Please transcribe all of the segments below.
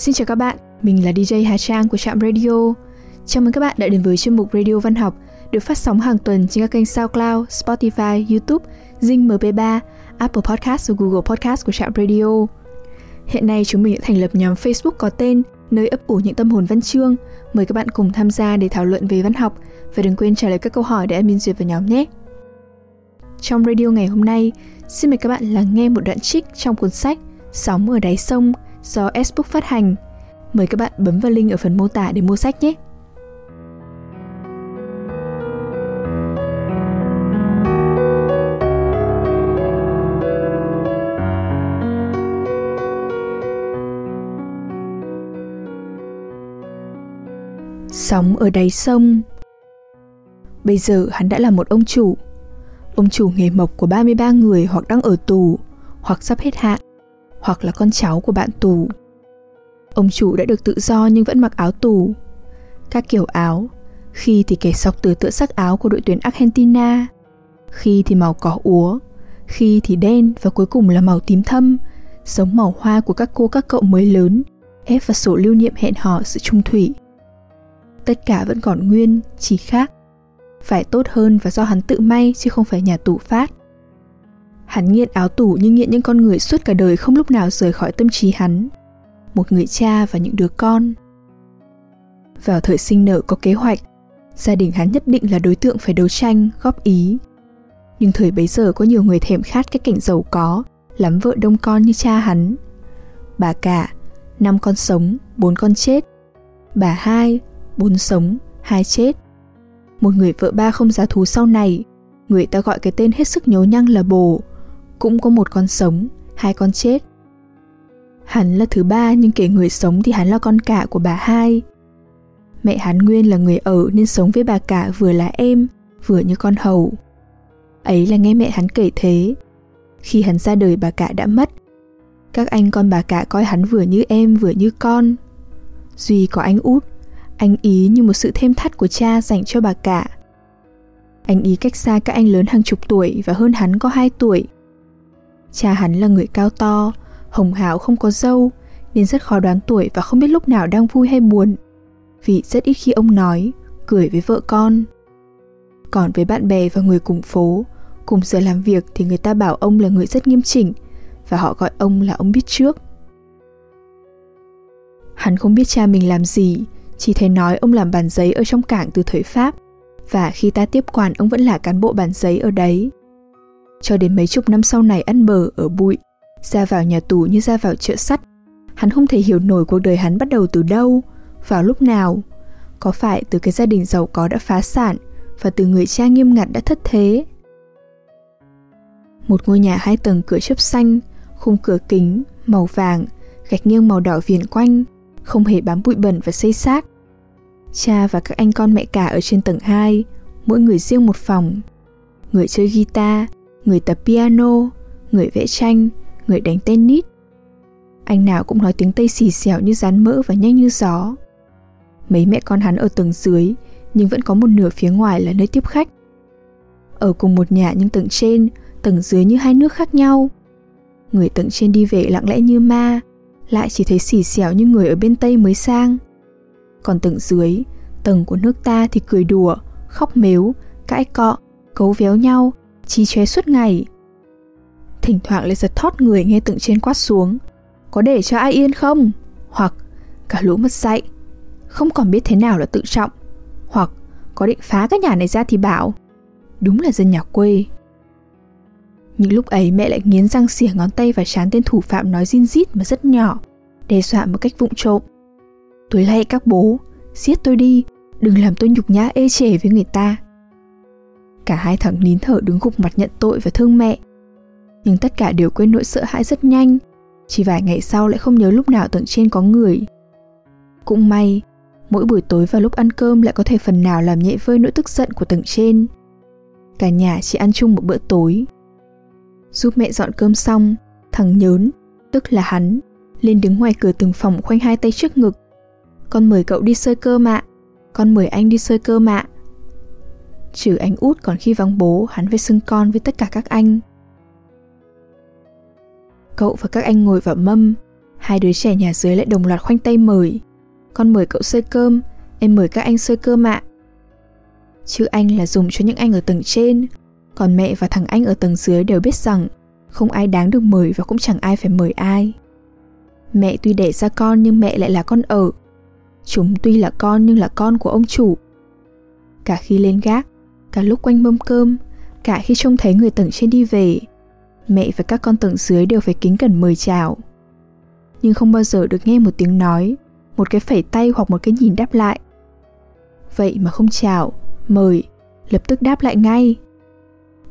Xin chào các bạn, mình là DJ Hà Trang của Trạm Radio. Chào mừng các bạn đã đến với chuyên mục Radio Văn học được phát sóng hàng tuần trên các kênh SoundCloud, Spotify, YouTube, Zing MP3, Apple Podcast và Google Podcast của Trạm Radio. Hiện nay chúng mình đã thành lập nhóm Facebook có tên nơi ấp ủ những tâm hồn văn chương. Mời các bạn cùng tham gia để thảo luận về văn học và đừng quên trả lời các câu hỏi để admin duyệt vào nhóm nhé. Trong radio ngày hôm nay, xin mời các bạn lắng nghe một đoạn trích trong cuốn sách Sóng ở đáy sông do S-Book phát hành. Mời các bạn bấm vào link ở phần mô tả để mua sách nhé. Sóng ở đáy sông Bây giờ hắn đã là một ông chủ Ông chủ nghề mộc của 33 người hoặc đang ở tù Hoặc sắp hết hạn hoặc là con cháu của bạn tù. Ông chủ đã được tự do nhưng vẫn mặc áo tù. Các kiểu áo, khi thì kẻ sọc từ tựa sắc áo của đội tuyển Argentina, khi thì màu cỏ úa, khi thì đen và cuối cùng là màu tím thâm, giống màu hoa của các cô các cậu mới lớn, ép vào sổ lưu niệm hẹn hò sự trung thủy. Tất cả vẫn còn nguyên, chỉ khác. Phải tốt hơn và do hắn tự may chứ không phải nhà tù phát. Hắn nghiện áo tủ nhưng nghiện những con người suốt cả đời không lúc nào rời khỏi tâm trí hắn. Một người cha và những đứa con. Vào thời sinh nở có kế hoạch, gia đình hắn nhất định là đối tượng phải đấu tranh, góp ý. Nhưng thời bấy giờ có nhiều người thèm khát cái cảnh giàu có, lắm vợ đông con như cha hắn. Bà cả, năm con sống, bốn con chết. Bà hai, bốn sống, hai chết. Một người vợ ba không giá thú sau này, người ta gọi cái tên hết sức nhố nhăng là bồ, cũng có một con sống, hai con chết. Hắn là thứ ba nhưng kể người sống thì hắn là con cả của bà hai. Mẹ hắn nguyên là người ở nên sống với bà cả vừa là em, vừa như con hầu. Ấy là nghe mẹ hắn kể thế. Khi hắn ra đời bà cả đã mất. Các anh con bà cả coi hắn vừa như em vừa như con. Duy có anh út, anh ý như một sự thêm thắt của cha dành cho bà cả. Anh ý cách xa các anh lớn hàng chục tuổi và hơn hắn có hai tuổi – Cha hắn là người cao to, hồng hào không có dâu, nên rất khó đoán tuổi và không biết lúc nào đang vui hay buồn. Vì rất ít khi ông nói, cười với vợ con. Còn với bạn bè và người cùng phố, cùng giờ làm việc thì người ta bảo ông là người rất nghiêm chỉnh và họ gọi ông là ông biết trước. Hắn không biết cha mình làm gì, chỉ thấy nói ông làm bàn giấy ở trong cảng từ thời Pháp và khi ta tiếp quản ông vẫn là cán bộ bàn giấy ở đấy cho đến mấy chục năm sau này ăn bờ ở bụi, ra vào nhà tù như ra vào chợ sắt. Hắn không thể hiểu nổi cuộc đời hắn bắt đầu từ đâu, vào lúc nào. Có phải từ cái gia đình giàu có đã phá sản và từ người cha nghiêm ngặt đã thất thế? Một ngôi nhà hai tầng cửa chớp xanh, khung cửa kính, màu vàng, gạch nghiêng màu đỏ viền quanh, không hề bám bụi bẩn và xây xác. Cha và các anh con mẹ cả ở trên tầng 2, mỗi người riêng một phòng. Người chơi guitar, người tập piano, người vẽ tranh, người đánh tennis. Anh nào cũng nói tiếng Tây xì xèo như rán mỡ và nhanh như gió. Mấy mẹ con hắn ở tầng dưới, nhưng vẫn có một nửa phía ngoài là nơi tiếp khách. Ở cùng một nhà nhưng tầng trên, tầng dưới như hai nước khác nhau. Người tầng trên đi về lặng lẽ như ma, lại chỉ thấy xì xèo như người ở bên Tây mới sang. Còn tầng dưới, tầng của nước ta thì cười đùa, khóc mếu, cãi cọ, cấu véo nhau, trí chóe suốt ngày. Thỉnh thoảng lại giật thót người nghe tượng trên quát xuống. Có để cho ai yên không? Hoặc cả lũ mất dạy. Không còn biết thế nào là tự trọng. Hoặc có định phá cái nhà này ra thì bảo. Đúng là dân nhà quê. Những lúc ấy mẹ lại nghiến răng xỉa ngón tay và chán tên thủ phạm nói zin rít mà rất nhỏ, đe dọa một cách vụng trộm. Tôi lay các bố, giết tôi đi, đừng làm tôi nhục nhã ê chề với người ta. Cả hai thằng nín thở đứng gục mặt nhận tội và thương mẹ. Nhưng tất cả đều quên nỗi sợ hãi rất nhanh, chỉ vài ngày sau lại không nhớ lúc nào tầng trên có người. Cũng may, mỗi buổi tối vào lúc ăn cơm lại có thể phần nào làm nhẹ vơi nỗi tức giận của tầng trên. Cả nhà chỉ ăn chung một bữa tối. Giúp mẹ dọn cơm xong, thằng nhớn, tức là hắn, lên đứng ngoài cửa từng phòng khoanh hai tay trước ngực. Con mời cậu đi sơi cơm ạ, con mời anh đi sơi cơm ạ. Trừ anh út còn khi vắng bố hắn phải xưng con với tất cả các anh Cậu và các anh ngồi vào mâm Hai đứa trẻ nhà dưới lại đồng loạt khoanh tay mời. Con mời cậu xơi cơm, em mời các anh xơi cơm ạ. Chữ anh là dùng cho những anh ở tầng trên, còn mẹ và thằng anh ở tầng dưới đều biết rằng không ai đáng được mời và cũng chẳng ai phải mời ai. Mẹ tuy đẻ ra con nhưng mẹ lại là con ở. Chúng tuy là con nhưng là con của ông chủ. Cả khi lên gác, cả lúc quanh mâm cơm, cả khi trông thấy người tầng trên đi về, mẹ và các con tầng dưới đều phải kính cẩn mời chào. Nhưng không bao giờ được nghe một tiếng nói, một cái phẩy tay hoặc một cái nhìn đáp lại. Vậy mà không chào, mời, lập tức đáp lại ngay.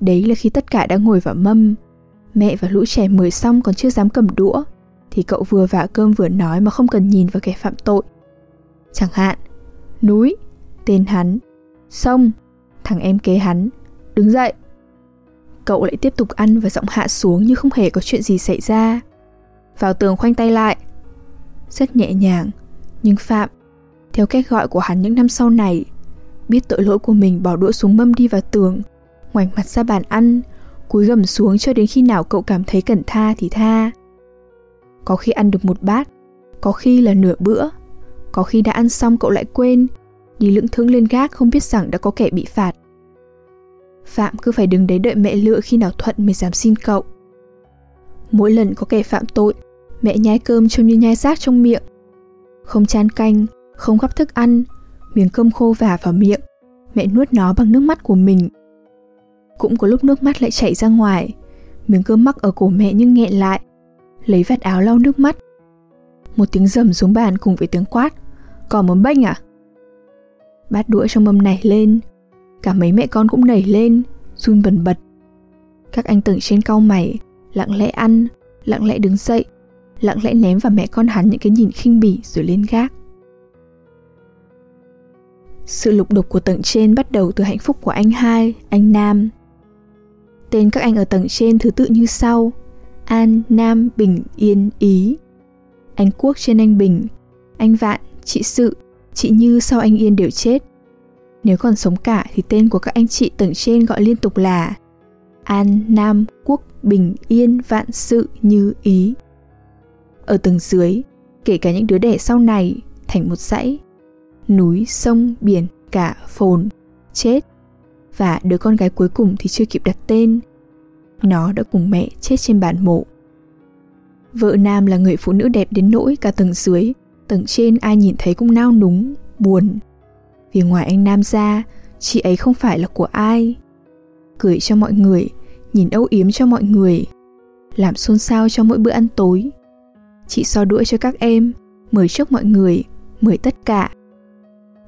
Đấy là khi tất cả đã ngồi vào mâm, mẹ và lũ trẻ mời xong còn chưa dám cầm đũa, thì cậu vừa vả cơm vừa nói mà không cần nhìn vào kẻ phạm tội. Chẳng hạn, núi, tên hắn, sông, thằng em kế hắn, đứng dậy. Cậu lại tiếp tục ăn và giọng hạ xuống như không hề có chuyện gì xảy ra. Vào tường khoanh tay lại. Rất nhẹ nhàng, nhưng Phạm, theo cách gọi của hắn những năm sau này, biết tội lỗi của mình bỏ đũa xuống mâm đi vào tường, ngoảnh mặt ra bàn ăn, cúi gầm xuống cho đến khi nào cậu cảm thấy cần tha thì tha. Có khi ăn được một bát, có khi là nửa bữa, có khi đã ăn xong cậu lại quên, đi lững thững lên gác không biết rằng đã có kẻ bị phạt. Phạm cứ phải đứng đấy đợi mẹ lựa khi nào thuận mới dám xin cậu. Mỗi lần có kẻ phạm tội, mẹ nhai cơm trông như nhai rác trong miệng. Không chan canh, không gắp thức ăn, miếng cơm khô vả vào miệng, mẹ nuốt nó bằng nước mắt của mình. Cũng có lúc nước mắt lại chảy ra ngoài, miếng cơm mắc ở cổ mẹ nhưng nghẹn lại, lấy vạt áo lau nước mắt. Một tiếng rầm xuống bàn cùng với tiếng quát, còn muốn bênh à? Bát đũa trong mâm nảy lên, cả mấy mẹ con cũng nảy lên, run bần bật. Các anh tưởng trên cau mày, lặng lẽ ăn, lặng lẽ đứng dậy, lặng lẽ ném vào mẹ con hắn những cái nhìn khinh bỉ rồi lên gác. Sự lục đục của tầng trên bắt đầu từ hạnh phúc của anh hai, anh Nam. Tên các anh ở tầng trên thứ tự như sau. An, Nam, Bình, Yên, Ý. Anh Quốc trên anh Bình, anh Vạn, chị Sự, chị Như sau anh Yên đều chết. Nếu còn sống cả thì tên của các anh chị tầng trên gọi liên tục là An, Nam, Quốc, Bình, Yên, Vạn, Sự, Như, Ý. Ở tầng dưới, kể cả những đứa đẻ sau này, thành một dãy. Núi, sông, biển, cả, phồn, chết. Và đứa con gái cuối cùng thì chưa kịp đặt tên. Nó đã cùng mẹ chết trên bàn mộ. Vợ Nam là người phụ nữ đẹp đến nỗi cả tầng dưới, tầng trên ai nhìn thấy cũng nao núng, buồn. Vì ngoài anh Nam ra, chị ấy không phải là của ai. Cười cho mọi người, nhìn âu yếm cho mọi người, làm xôn xao cho mỗi bữa ăn tối. Chị so đũa cho các em, mời trước mọi người, mời tất cả.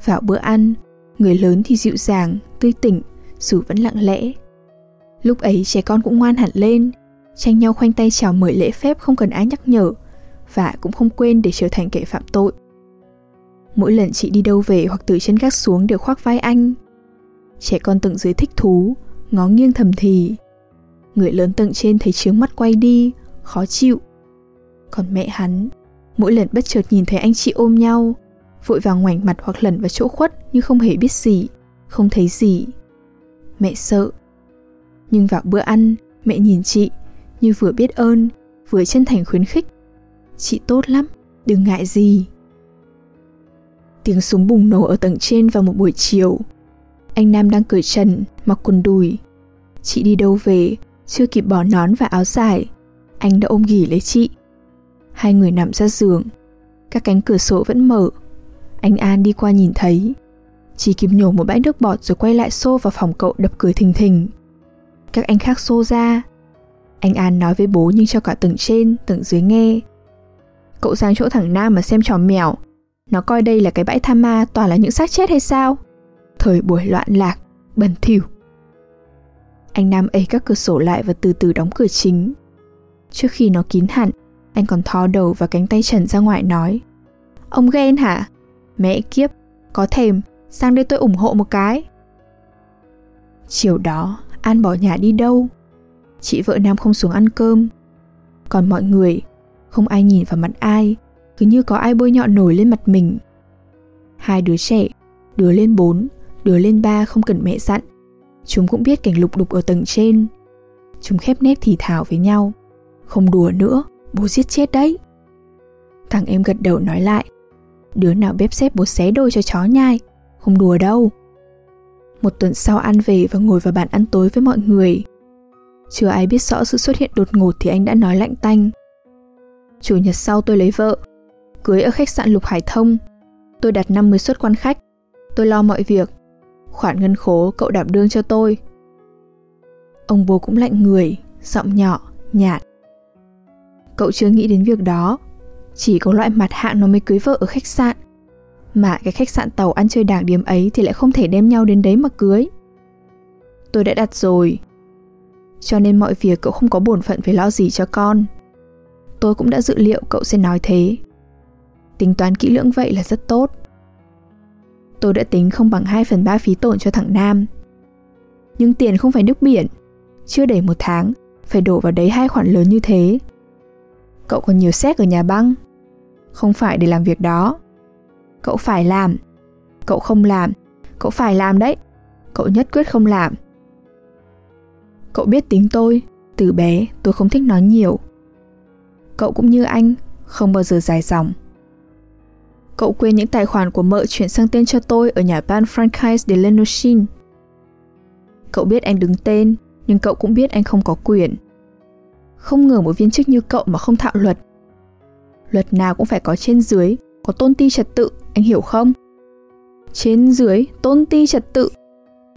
Vào bữa ăn, người lớn thì dịu dàng, tươi tỉnh, dù vẫn lặng lẽ. Lúc ấy trẻ con cũng ngoan hẳn lên, tranh nhau khoanh tay chào mời lễ phép không cần ai nhắc nhở, và cũng không quên để trở thành kẻ phạm tội. Mỗi lần chị đi đâu về hoặc từ trên gác xuống đều khoác vai anh. Trẻ con tầng dưới thích thú, ngó nghiêng thầm thì. Người lớn tầng trên thấy trướng mắt quay đi, khó chịu. Còn mẹ hắn, mỗi lần bất chợt nhìn thấy anh chị ôm nhau, vội vàng ngoảnh mặt hoặc lẩn vào chỗ khuất nhưng không hề biết gì, không thấy gì. Mẹ sợ. Nhưng vào bữa ăn, mẹ nhìn chị như vừa biết ơn, vừa chân thành khuyến khích. Chị tốt lắm, đừng ngại gì. Tiếng súng bùng nổ ở tầng trên vào một buổi chiều. Anh Nam đang cởi trần, mặc quần đùi. Chị đi đâu về, chưa kịp bỏ nón và áo dài. Anh đã ôm ghì lấy chị. Hai người nằm ra giường. Các cánh cửa sổ vẫn mở. Anh An đi qua nhìn thấy. Chỉ kịp nhổ một bãi nước bọt rồi quay lại xô vào phòng cậu đập cười thình thình. Các anh khác xô ra. Anh An nói với bố nhưng cho cả tầng trên, tầng dưới nghe. Cậu sang chỗ thằng Nam mà xem trò mèo, nó coi đây là cái bãi tha ma toàn là những xác chết hay sao? Thời buổi loạn lạc, bẩn thỉu. Anh Nam ấy các cửa sổ lại và từ từ đóng cửa chính. Trước khi nó kín hẳn, anh còn thò đầu và cánh tay trần ra ngoài nói Ông ghen hả? Mẹ kiếp, có thèm, sang đây tôi ủng hộ một cái. Chiều đó, An bỏ nhà đi đâu? Chị vợ Nam không xuống ăn cơm. Còn mọi người, không ai nhìn vào mặt ai, cứ như có ai bôi nhọ nổi lên mặt mình. Hai đứa trẻ, đứa lên bốn, đứa lên ba không cần mẹ dặn. Chúng cũng biết cảnh lục đục ở tầng trên. Chúng khép nép thì thảo với nhau. Không đùa nữa, bố giết chết đấy. Thằng em gật đầu nói lại Đứa nào bếp xếp bố xé đôi cho chó nhai Không đùa đâu Một tuần sau ăn về và ngồi vào bàn ăn tối với mọi người Chưa ai biết rõ sự xuất hiện đột ngột thì anh đã nói lạnh tanh Chủ nhật sau tôi lấy vợ. Cưới ở khách sạn Lục Hải Thông. Tôi đặt 50 suất quan khách. Tôi lo mọi việc. Khoản ngân khố cậu đảm đương cho tôi. Ông bố cũng lạnh người Giọng nhỏ, nhạt. Cậu chưa nghĩ đến việc đó. Chỉ có loại mặt hạng nó mới cưới vợ ở khách sạn. Mà cái khách sạn tàu ăn chơi đảng điểm ấy Thì lại không thể đem nhau đến đấy mà cưới. Tôi đã đặt rồi. Cho nên mọi việc cậu không có bổn phận phải lo gì cho con. Tôi cũng đã dự liệu cậu sẽ nói thế. Tính toán kỹ lưỡng vậy là rất tốt. Tôi đã tính không bằng 2 phần 3 phí tổn cho thằng Nam. Nhưng tiền không phải nước biển. Chưa đầy một tháng, Phải đổ vào đấy hai khoản lớn như thế. Cậu còn nhiều xét ở nhà băng? Không phải để làm việc đó. Cậu phải làm. Cậu không làm, Cậu phải làm đấy. Cậu nhất quyết không làm. Cậu biết tính tôi. Từ bé, tôi không thích nói nhiều. Cậu cũng như anh Không bao giờ dài dòng Cậu quên những tài khoản của mợ chuyển sang tên cho tôi ở nhà ban franchise de Lenoshin. Cậu biết anh đứng tên, nhưng cậu cũng biết anh không có quyền. Không ngờ một viên chức như cậu mà không thạo luật. Luật nào cũng phải có trên dưới, có tôn ti trật tự, anh hiểu không? Trên dưới, tôn ti trật tự.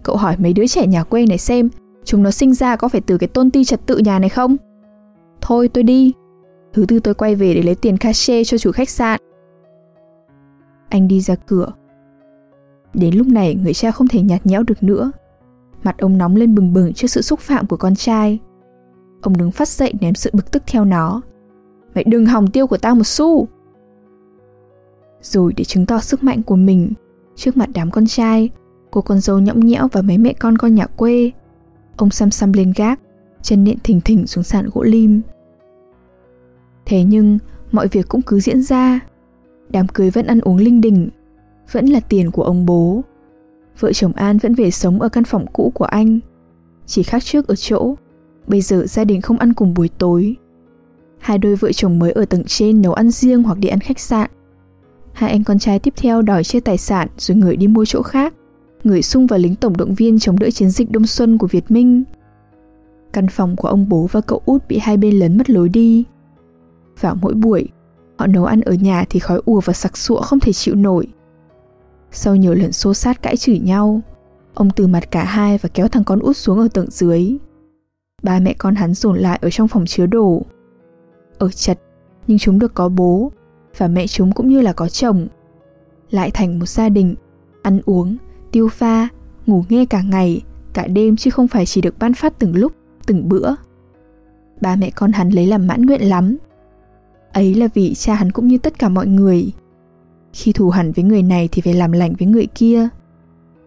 Cậu hỏi mấy đứa trẻ nhà quê này xem, chúng nó sinh ra có phải từ cái tôn ti trật tự nhà này không? Thôi tôi đi. Thứ tư tôi quay về để lấy tiền cachet cho chủ khách sạn anh đi ra cửa. Đến lúc này người cha không thể nhạt nhẽo được nữa. Mặt ông nóng lên bừng bừng trước sự xúc phạm của con trai. Ông đứng phát dậy ném sự bực tức theo nó. Mày đừng hòng tiêu của tao một xu! Rồi để chứng tỏ sức mạnh của mình, trước mặt đám con trai, cô con dâu nhõng nhẽo và mấy mẹ con con nhà quê, ông xăm xăm lên gác, chân nện thình thình xuống sàn gỗ lim. Thế nhưng, mọi việc cũng cứ diễn ra đám cưới vẫn ăn uống linh đình, vẫn là tiền của ông bố. Vợ chồng An vẫn về sống ở căn phòng cũ của anh, chỉ khác trước ở chỗ, bây giờ gia đình không ăn cùng buổi tối. Hai đôi vợ chồng mới ở tầng trên nấu ăn riêng hoặc đi ăn khách sạn. Hai anh con trai tiếp theo đòi chia tài sản rồi người đi mua chỗ khác, người sung vào lính tổng động viên chống đỡ chiến dịch đông xuân của Việt Minh. Căn phòng của ông bố và cậu út bị hai bên lấn mất lối đi. Vào mỗi buổi, Họ nấu ăn ở nhà thì khói ùa và sặc sụa không thể chịu nổi. Sau nhiều lần xô sát cãi chửi nhau, ông từ mặt cả hai và kéo thằng con út xuống ở tầng dưới. Ba mẹ con hắn dồn lại ở trong phòng chứa đồ. Ở chật, nhưng chúng được có bố, và mẹ chúng cũng như là có chồng. Lại thành một gia đình, ăn uống, tiêu pha, ngủ nghe cả ngày, cả đêm chứ không phải chỉ được ban phát từng lúc, từng bữa. Ba mẹ con hắn lấy làm mãn nguyện lắm, Ấy là vì cha hắn cũng như tất cả mọi người. Khi thù hẳn với người này thì phải làm lành với người kia.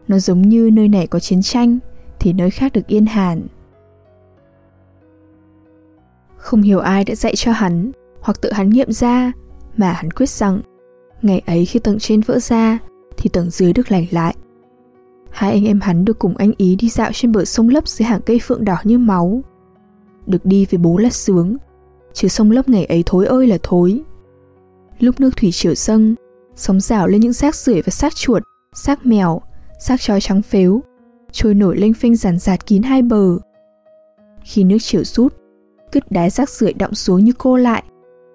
Nó giống như nơi này có chiến tranh thì nơi khác được yên hàn. Không hiểu ai đã dạy cho hắn hoặc tự hắn nghiệm ra mà hắn quyết rằng ngày ấy khi tầng trên vỡ ra thì tầng dưới được lành lại. Hai anh em hắn được cùng anh ý đi dạo trên bờ sông lấp dưới hàng cây phượng đỏ như máu. Được đi với bố là sướng, chứ sông lấp ngày ấy thối ơi là thối. Lúc nước thủy triều dâng, sóng rào lên những xác rưởi và xác chuột, xác mèo, xác chó trắng phếu, trôi nổi lênh phênh ràn giạt kín hai bờ. Khi nước triều rút, cứt đái xác rưởi đọng xuống như cô lại,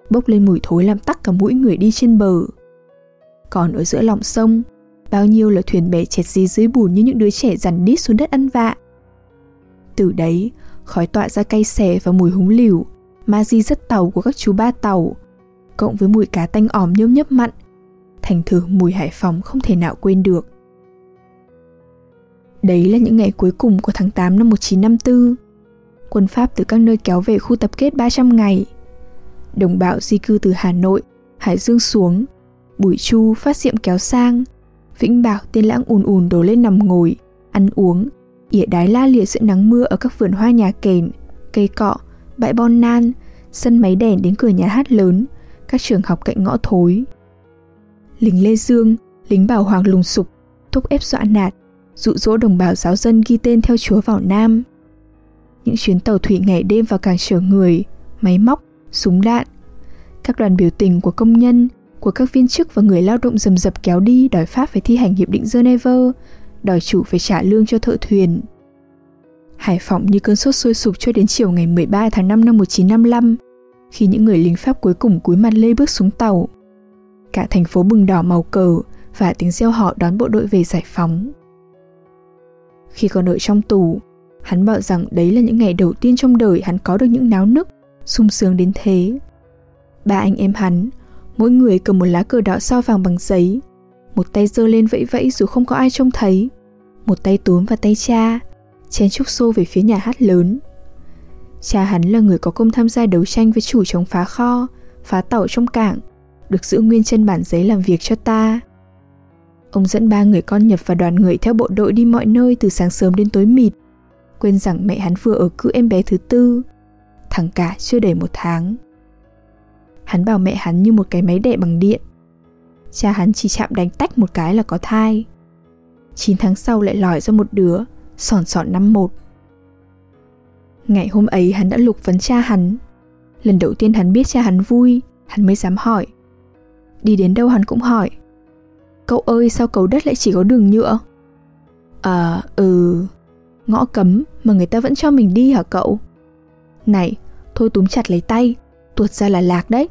bốc lên mùi thối làm tắc cả mũi người đi trên bờ. Còn ở giữa lòng sông, bao nhiêu là thuyền bè chẹt dí dưới bùn như những đứa trẻ dằn đít xuống đất ăn vạ. Từ đấy, khói tọa ra cay xè và mùi húng liều, ma di rất tàu của các chú ba tàu, cộng với mùi cá tanh òm nhôm nhấp mặn, thành thử mùi Hải Phòng không thể nào quên được. Đấy là những ngày cuối cùng của tháng 8 năm 1954. Quân Pháp từ các nơi kéo về khu tập kết 300 ngày. Đồng bào di cư từ Hà Nội, Hải Dương xuống, Bùi Chu phát diệm kéo sang, Vĩnh Bảo tiên lãng ùn ùn đổ lên nằm ngồi, ăn uống, ỉa đái la liệt giữa nắng mưa ở các vườn hoa nhà kèn, cây cọ, bãi bon nan, sân máy đèn đến cửa nhà hát lớn, các trường học cạnh ngõ thối. Lính Lê Dương, lính bảo hoàng lùng sục, thúc ép dọa nạt, dụ dỗ đồng bào giáo dân ghi tên theo chúa vào Nam. Những chuyến tàu thủy ngày đêm vào cảng chở người, máy móc, súng đạn. Các đoàn biểu tình của công nhân, của các viên chức và người lao động rầm rập kéo đi đòi Pháp phải thi hành hiệp định Geneva, đòi chủ phải trả lương cho thợ thuyền. Hải Phòng như cơn sốt sôi sục cho đến chiều ngày 13 tháng 5 năm 1955, khi những người lính Pháp cuối cùng cúi mặt lê bước xuống tàu. Cả thành phố bừng đỏ màu cờ và tiếng reo họ đón bộ đội về giải phóng. Khi còn ở trong tù, hắn bảo rằng đấy là những ngày đầu tiên trong đời hắn có được những náo nức, sung sướng đến thế. Ba anh em hắn, mỗi người cầm một lá cờ đỏ sao vàng bằng giấy, một tay giơ lên vẫy vẫy dù không có ai trông thấy, một tay túm vào tay cha, chen trúc xô về phía nhà hát lớn. Cha hắn là người có công tham gia đấu tranh với chủ chống phá kho, phá tàu trong cảng, được giữ nguyên chân bản giấy làm việc cho ta. Ông dẫn ba người con nhập và đoàn người theo bộ đội đi mọi nơi từ sáng sớm đến tối mịt, quên rằng mẹ hắn vừa ở cữ em bé thứ tư, thằng cả chưa đầy một tháng. Hắn bảo mẹ hắn như một cái máy đẻ bằng điện. Cha hắn chỉ chạm đánh tách một cái là có thai. 9 tháng sau lại lòi ra một đứa, sòn sòn năm một. Ngày hôm ấy hắn đã lục vấn cha hắn. Lần đầu tiên hắn biết cha hắn vui, hắn mới dám hỏi. Đi đến đâu hắn cũng hỏi. Cậu ơi sao cầu đất lại chỉ có đường nhựa? À, ừ, ngõ cấm mà người ta vẫn cho mình đi hả cậu? Này, thôi túm chặt lấy tay, tuột ra là lạc đấy.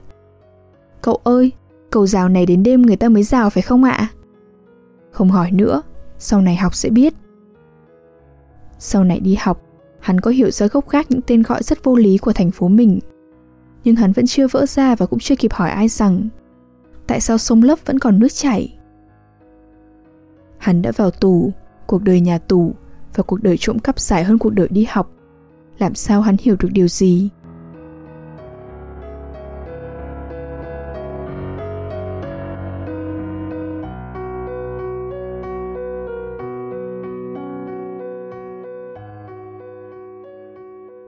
Cậu ơi, cầu rào này đến đêm người ta mới rào phải không ạ? Không hỏi nữa, sau này học sẽ biết. Sau này đi học, hắn có hiểu ra gốc gác những tên gọi rất vô lý của thành phố mình. Nhưng hắn vẫn chưa vỡ ra và cũng chưa kịp hỏi ai rằng tại sao sông lấp vẫn còn nước chảy. Hắn đã vào tù, cuộc đời nhà tù và cuộc đời trộm cắp dài hơn cuộc đời đi học. Làm sao hắn hiểu được điều gì?